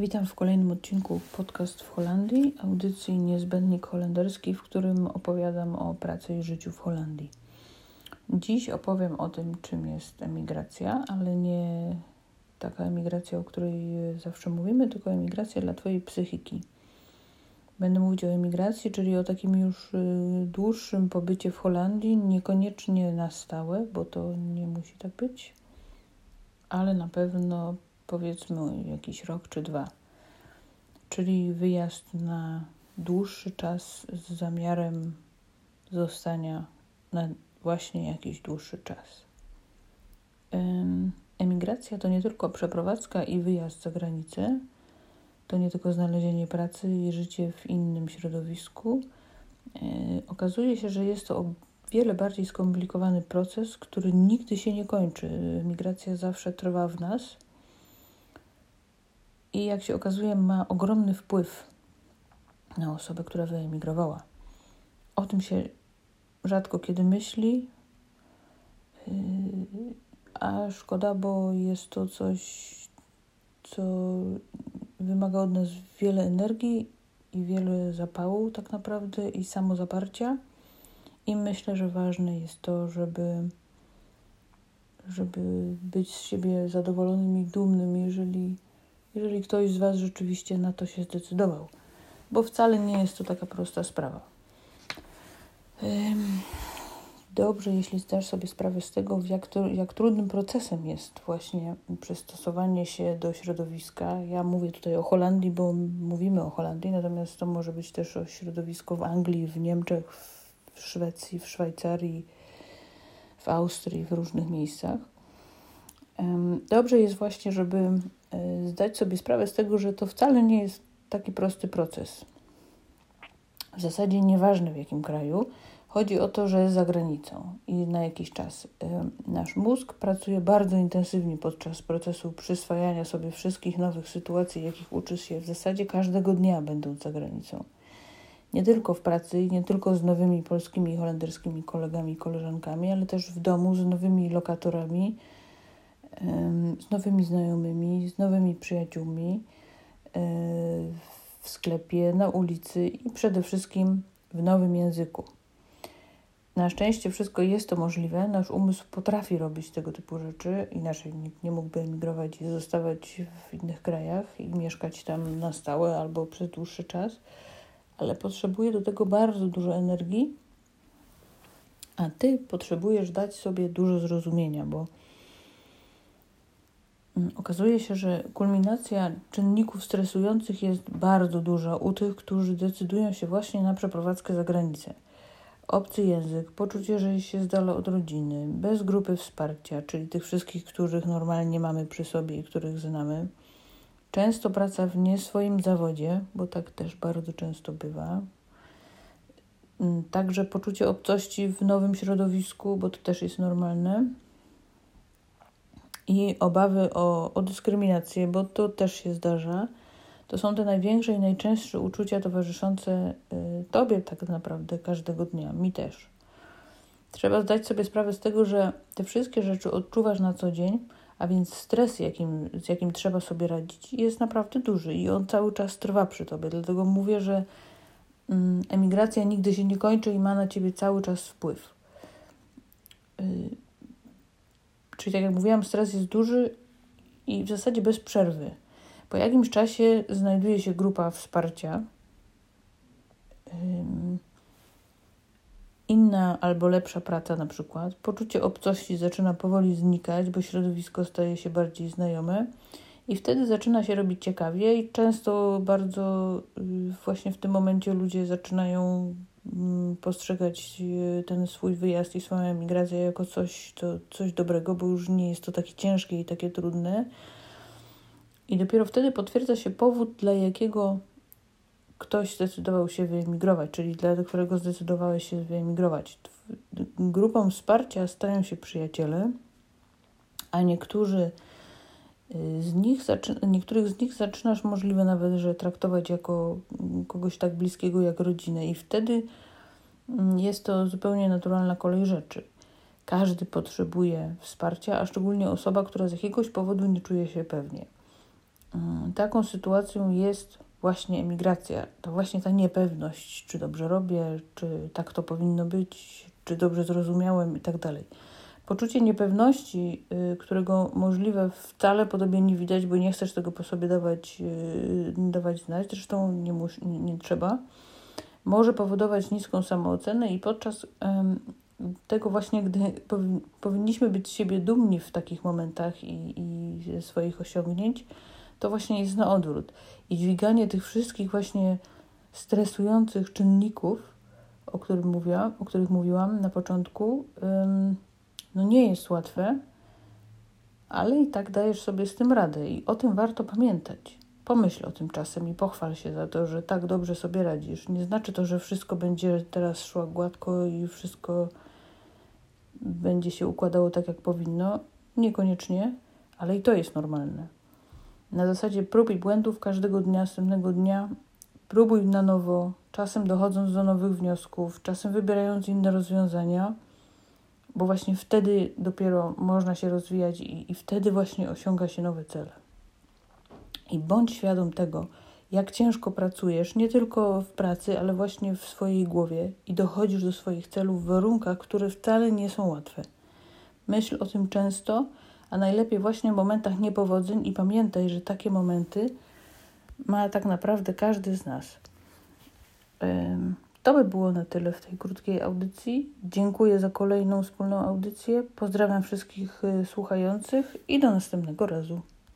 Witam w kolejnym odcinku Podcast w Holandii, audycji Niezbędnik Holenderski, w którym opowiadam o pracy i życiu w Holandii. Dziś opowiem o tym, czym jest emigracja, ale nie taka emigracja, o której zawsze mówimy, tylko emigracja dla Twojej psychiki. Będę mówić o emigracji, czyli o takim już y, dłuższym pobycie w Holandii, niekoniecznie na stałe, bo to nie musi tak być, ale na pewno powiedzmy jakiś rok czy dwa. Czyli wyjazd na dłuższy czas z zamiarem zostania na właśnie jakiś dłuższy czas. Emigracja to nie tylko przeprowadzka i wyjazd za granicę, to nie tylko znalezienie pracy i życie w innym środowisku. E, okazuje się, że jest to o wiele bardziej skomplikowany proces, który nigdy się nie kończy. Migracja zawsze trwa w nas i jak się okazuje, ma ogromny wpływ na osobę, która wyemigrowała. O tym się rzadko kiedy myśli, yy, a szkoda, bo jest to coś, co wymaga od nas wiele energii i wiele zapału, tak naprawdę, i samozaparcia. I myślę, że ważne jest to, żeby, żeby być z siebie zadowolonym i dumnym, jeżeli, jeżeli ktoś z Was rzeczywiście na to się zdecydował. Bo wcale nie jest to taka prosta sprawa dobrze, jeśli zdasz sobie sprawę z tego, jak, to, jak trudnym procesem jest właśnie przystosowanie się do środowiska. Ja mówię tutaj o Holandii, bo mówimy o Holandii, natomiast to może być też o środowisku w Anglii, w Niemczech, w Szwecji, w Szwajcarii, w Austrii, w różnych miejscach. Dobrze jest właśnie, żeby e, zdać sobie sprawę z tego, że to wcale nie jest taki prosty proces. W zasadzie nieważne w jakim kraju, Chodzi o to, że jest za granicą i na jakiś czas. Nasz mózg pracuje bardzo intensywnie podczas procesu przyswajania sobie wszystkich nowych sytuacji, jakich uczy się w zasadzie każdego dnia, będąc za granicą. Nie tylko w pracy nie tylko z nowymi polskimi i holenderskimi kolegami i koleżankami, ale też w domu z nowymi lokatorami, z nowymi znajomymi, z nowymi przyjaciółmi, w sklepie, na ulicy i przede wszystkim w nowym języku. Na szczęście wszystko jest to możliwe. Nasz umysł potrafi robić tego typu rzeczy, inaczej nikt nie mógłby emigrować i zostawać w innych krajach i mieszkać tam na stałe albo przez dłuższy czas, ale potrzebuje do tego bardzo dużo energii, a ty potrzebujesz dać sobie dużo zrozumienia, bo okazuje się, że kulminacja czynników stresujących jest bardzo duża u tych, którzy decydują się właśnie na przeprowadzkę za granicę obcy język, poczucie, że się z dala od rodziny, bez grupy wsparcia, czyli tych wszystkich, których normalnie mamy przy sobie i których znamy. Często praca w nie swoim zawodzie, bo tak też bardzo często bywa. Mm, także poczucie obcości w nowym środowisku, bo to też jest normalne. I obawy o, o dyskryminację, bo to też się zdarza to są te największe i najczęstsze uczucia towarzyszące y, Tobie tak naprawdę każdego dnia, mi też. Trzeba zdać sobie sprawę z tego, że te wszystkie rzeczy odczuwasz na co dzień, a więc stres, jakim, z jakim trzeba sobie radzić, jest naprawdę duży i on cały czas trwa przy Tobie. Dlatego mówię, że mm, emigracja nigdy się nie kończy i ma na Ciebie cały czas wpływ. Czyli tak jak mówiłam, stres jest duży i w zasadzie bez przerwy. Po jakimś czasie znajduje się grupa wsparcia. Inna albo lepsza praca, na przykład. Poczucie obcości zaczyna powoli znikać, bo środowisko staje się bardziej znajome. I wtedy zaczyna się robić ciekawie, i często bardzo y, właśnie w tym momencie ludzie zaczynają postrzegać y, ten swój wyjazd i swoją emigrację jako coś, to, coś dobrego, bo już nie jest to takie ciężkie i takie trudne i dopiero wtedy potwierdza się powód, dla jakiego ktoś zdecydował się wyemigrować, czyli dla którego zdecydowałeś się wyemigrować. Grupą wsparcia stają się przyjaciele, a niektórzy z nich niektórych z nich zaczynasz możliwe nawet, że traktować jako kogoś tak bliskiego jak rodzinę, i wtedy mm, jest to zupełnie naturalna kolej rzeczy. Każdy potrzebuje wsparcia, a szczególnie osoba, która z jakiegoś powodu nie czuje się pewnie. mm, taką sytuacją jest właśnie emigracja. To właśnie ta niepewność, czy dobrze robię, czy tak to powinno być, czy dobrze zrozumiałem i tak dalej. Poczucie niepewności, y, którego możliwe wcale podobnie nie widać, bo nie chcesz tego po sobie dawać, y, dawać znać, zresztą nie, mus, nie, nie trzeba, może powodować niską samoocenę i podczas tego właśnie, gdy powinniśmy być z siebie dumni w takich momentach i, i ze swoich osiągnięć, to właśnie jest na odwrót. I dźwiganie tych wszystkich właśnie stresujących czynników, o, których mówiłam, o których mówiłam na początku, no nie jest łatwe, ale i tak dajesz sobie z tym radę i o tym warto pamiętać. Pomyśl o tym czasem i pochwal się za to, że tak dobrze sobie radzisz. Nie znaczy to, że wszystko będzie teraz szło gładko i wszystko będzie się układało tak, jak powinno. Niekoniecznie, ale i to jest normalne. Na zasadzie prób i błędów każdego dnia, następnego dnia, próbuj na nowo, czasem dochodząc do nowych wniosków, czasem wybierając inne rozwiązania, bo właśnie wtedy dopiero można się rozwijać i, i wtedy właśnie osiąga się nowe cele. I bądź świadom tego, jak ciężko pracujesz, nie tylko w pracy, ale właśnie w swojej głowie i dochodzisz do swoich celów w warunkach, które wcale nie są łatwe. Myśl o tym często, a najlepiej właśnie w momentach niepowodzeń i pamiętaj, że takie momenty ma tak naprawdę każdy z nas. To by było na tyle w tej krótkiej audycji. Dziękuję za kolejną wspólną audycję. Pozdrawiam wszystkich y, słuchających i do następnego razu.